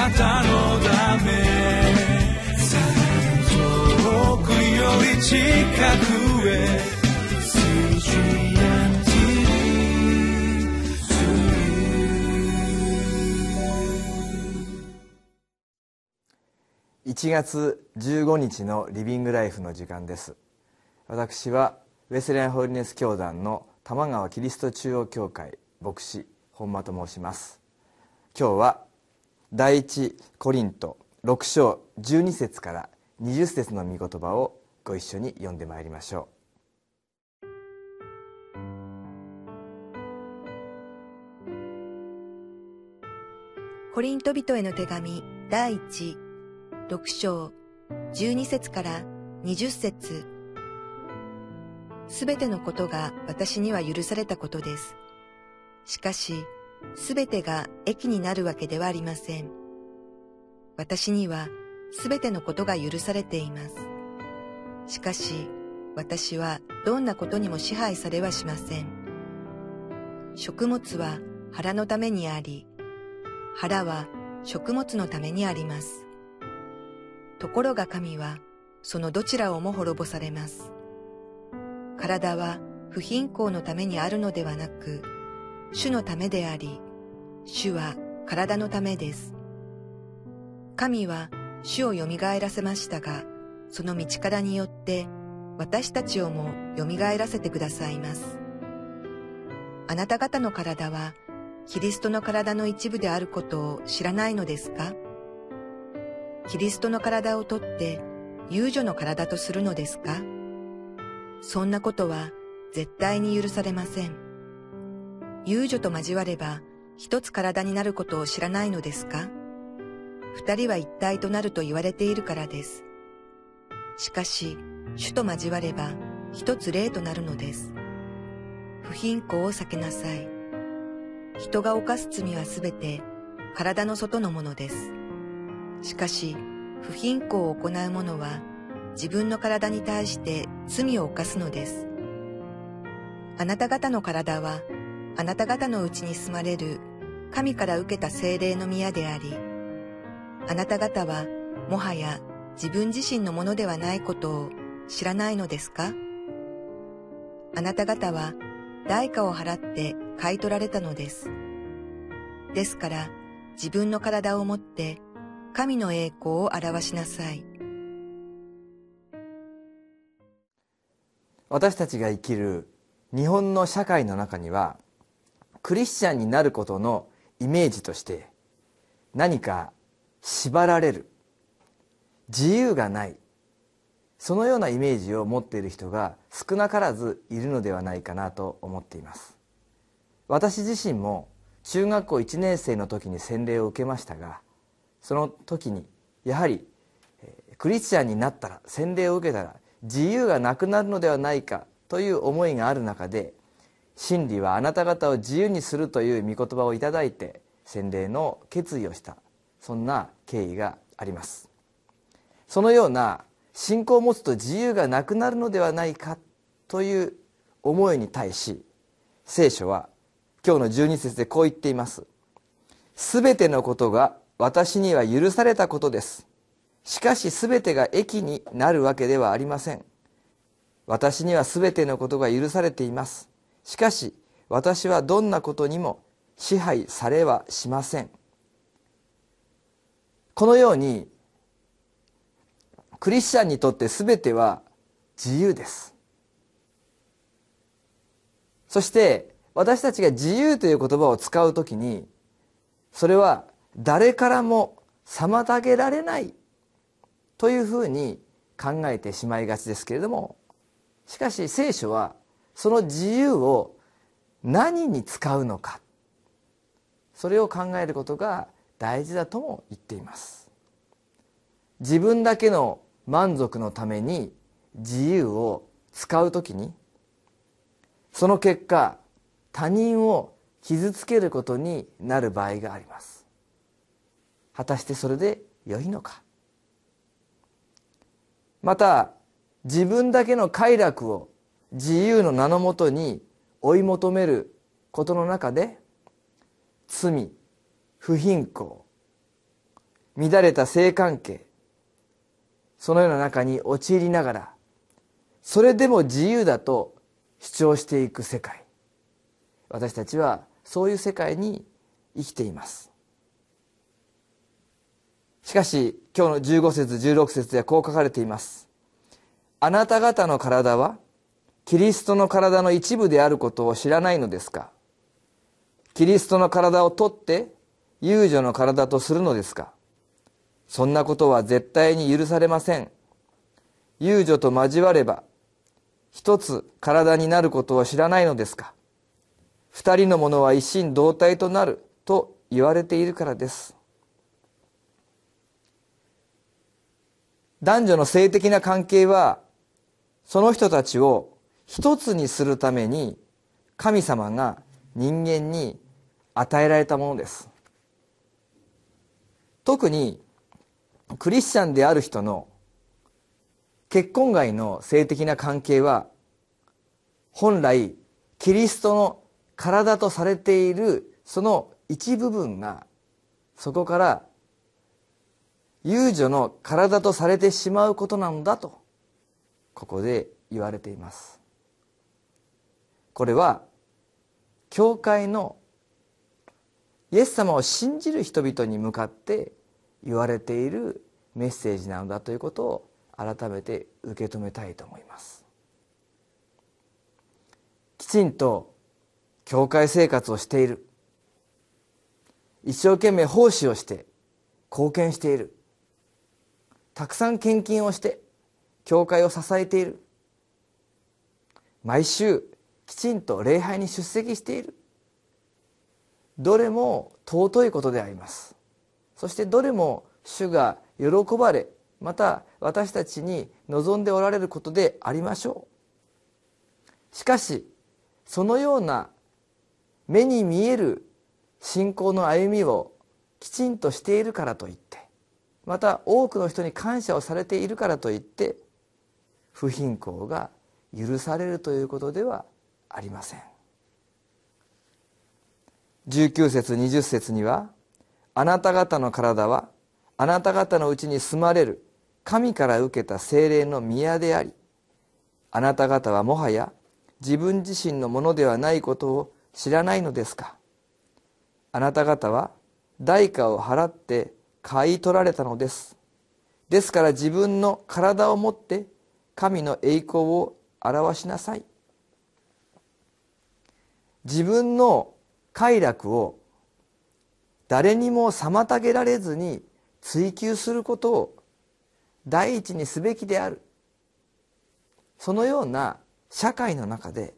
なたのため。遠くより近くへ。1月15日のリビングライフの時間です。私はウェスレンホリネス教団の玉川キリスト中央教会牧師本間と申します。今日は第一コリント6章12節から20節の御言葉をご一緒に読んでまいりましょうコリント人への手紙第一6章12節から20節すべてのことが私には許されたことです。しかし、すべてが益になるわけではありません。私にはすべてのことが許されています。しかし、私はどんなことにも支配されはしません。食物は腹のためにあり、腹は食物のためにあります。ところが神はそのどちらをも滅ぼされます。体は不貧困のためにあるのではなく、主のためであり、主は体のためです。神は主を蘇らせましたが、その道からによって私たちをも蘇らせてくださいます。あなた方の体はキリストの体の一部であることを知らないのですか？キリストの体をとって遊女の体とするのですか？そんなことは絶対に許されません。遊女と交われば一つ体になることを知らないのですか？二人は一体となると言われているからです。しかし、主と交われば一つ霊となるのです。不貧困を避けなさい。人が犯す罪はすべて体の外のものです。しかし、不貧困を行う者は自分の体に対して罪を犯すのです。あなた方の体はあなた方のうちに住まれる神から受けた精霊の宮であり、あなた方はもはや自分自身のものではないことを知らないのですか？あなた方は代価を払って買い取られたのです。ですから自分の体を持って神の栄光を表しなさい。私たちが生きる日本の社会の中にはクリスチャンになることのイメージとして何か縛られる自由がないそのようなイメージを持っている人が少なからずいるのではないかなと思っています。私自身も中学校1年生の時に洗礼を受けましたがその時にやはりクリスチャンになったら洗礼を受けたら自由がなくなるのではないかという思いがある中で真理はあなた方を自由にするという御言葉をいただいて洗礼の決意をした。そんな経緯があります。そのような信仰を持つと自由がなくなるのではないかという思いに対し聖書は今日の12節でこう言っています。すべてのことが私には許されたことです。しかし全てが益になるわけではありません。私には全てのことが許されています。しかし私はどんなことにも支配されはしません。このようにクリスチャンにとって全ては自由です。そして私たちが自由という言葉を使う時にそれは誰からも妨げられないというふうに考えてしまいがちですけれどもしかし聖書はその自由を何に使うのか。それを考えることが大事だとも言っています。自分だけの満足のために自由を使う時にその結果他人を傷つけることになる場合があります。果たしてそれで良いのか。また自分だけの快楽を自由の名のもとに追い求めることの中で罪不貧困乱れた性関係そのような中に陥りながらそれでも自由だと主張していく世界。私たちはそういう世界に生きています。しかし今日の15節16節ではこう書かれています。あなた方の体はキリストの体の一部であることを知らないのですか？キリストの体を取って遊女の体とするのですか？そんなことは絶対に許されません。遊女と交われば一つ体になることを知らないのですか？二人のものは一心同体となると言われているからです。男女の性的な関係はその人たちを一つにするために神様が人間に与えられたものです。特にクリスチャンである人の結婚外の性的な関係は本来キリストの体とされているその一部分がそこから遊女の体とされてしまうことなのだとここで言われています。これは教会のイエス様を信じる人々に向かって言われているメッセージなのだということを改めて受け止めたいと思います。きちんと教会生活をしている。一生懸命奉仕をして貢献している。たくさん献金をして教会を支えている。毎週きちんと礼拝に出席している。どれも尊いことであります。そしてどれも主が喜ばれまた私たちに望んでおられることでありましょう。しかしそのような目に見える信仰の歩みをきちんとしているからといってまた多くの人に感謝をされているからといって不貧困が許されるということではありません。19節20節には「あなた方の体はあなた方のうちに住まれる神から受けた精霊の宮でありあなた方はもはや自分自身のものではないことを知らないのですか。あなた方は代価を払って買い取られたのです。ですから自分の体をもって神の栄光を表しなさい。自分の快楽を誰にも妨げられずに追求することを第一にすべきである。そのような社会の中で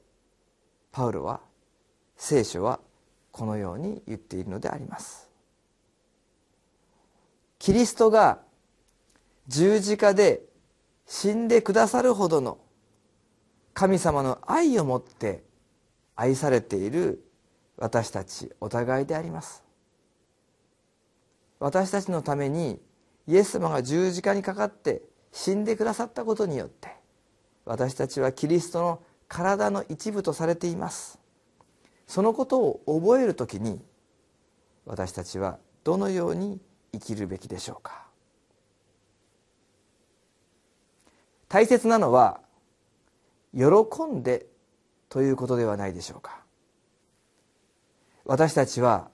パウロは聖書はこのように言っているのであります。キリストが十字架で死んでくださるほどの神様の愛をもって愛されている私たちお互いであります。私たちのためにイエス様が十字架にかかって死んでくださったことによって私たちはキリストの体の一部とされています。そのことを覚える時に私たちはどのように生きるべきでしょうか。大切なのは喜んでということではないでしょうか。私たちは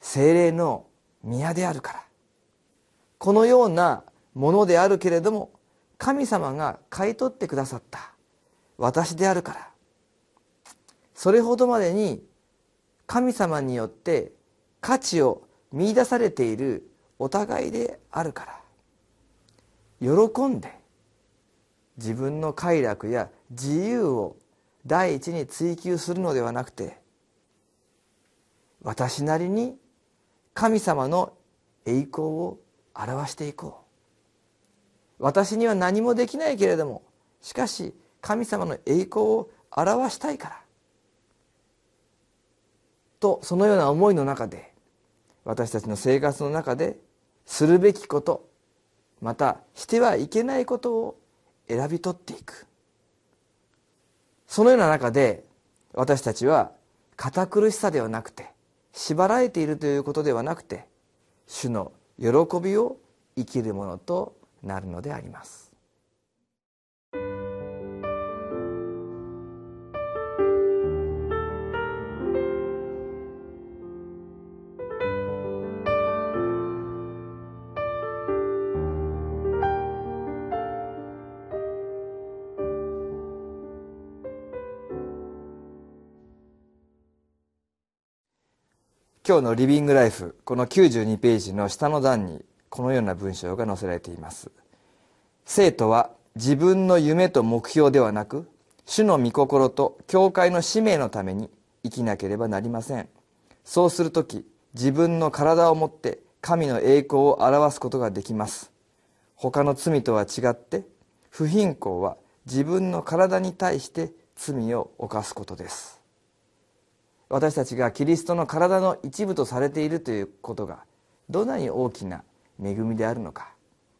精霊の宮であるから。このようなものであるけれども神様が買い取ってくださった。私であるから。それほどまでに神様によって価値を見出されているお互いであるから。喜んで自分の快楽や自由を第一に追求するのではなくて私なりに神様の栄光を表していこう。私には何もできないけれどもしかし神様の栄光を表したいから。とそのような思いの中で私たちの生活の中でするべきことまたしてはいけないことを選び取っていく。そのような中で私たちは堅苦しさではなくて縛られているということではなくて主の喜びを生きるものとなるのであります。今日のリビングライフこの92ページの下の段にこのような文章が載せられています。生徒は自分の夢と目標ではなく主の御心と教会の使命のために生きなければなりません。そうする時自分の体をもって神の栄光を表すことができます。他の罪とは違って不貧困は自分の体に対して罪を犯すことです。私たちがキリストの体の一部とされているということがどんなに大きな恵みであるのか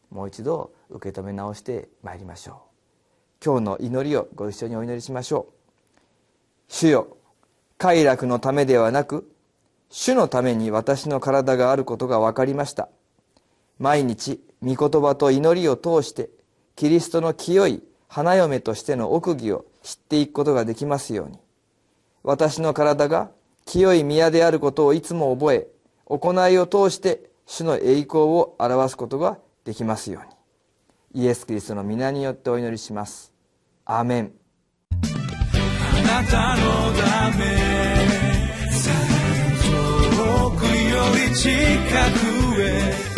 もう一度受け止め直してまいりましょう。今日の祈りをご一緒にお祈りしましょう。主よ快楽のためではなく主のために私の体があることが分かりました。毎日御言葉と祈りを通してキリストの清い花嫁としての奥義を知っていくことができますように。私の体が清い宮であることをいつも覚え行いを通して主の栄光を表すことができますように。イエス・キリストの皆によってお祈りします。アーメン。あなたのため遠くより近くへ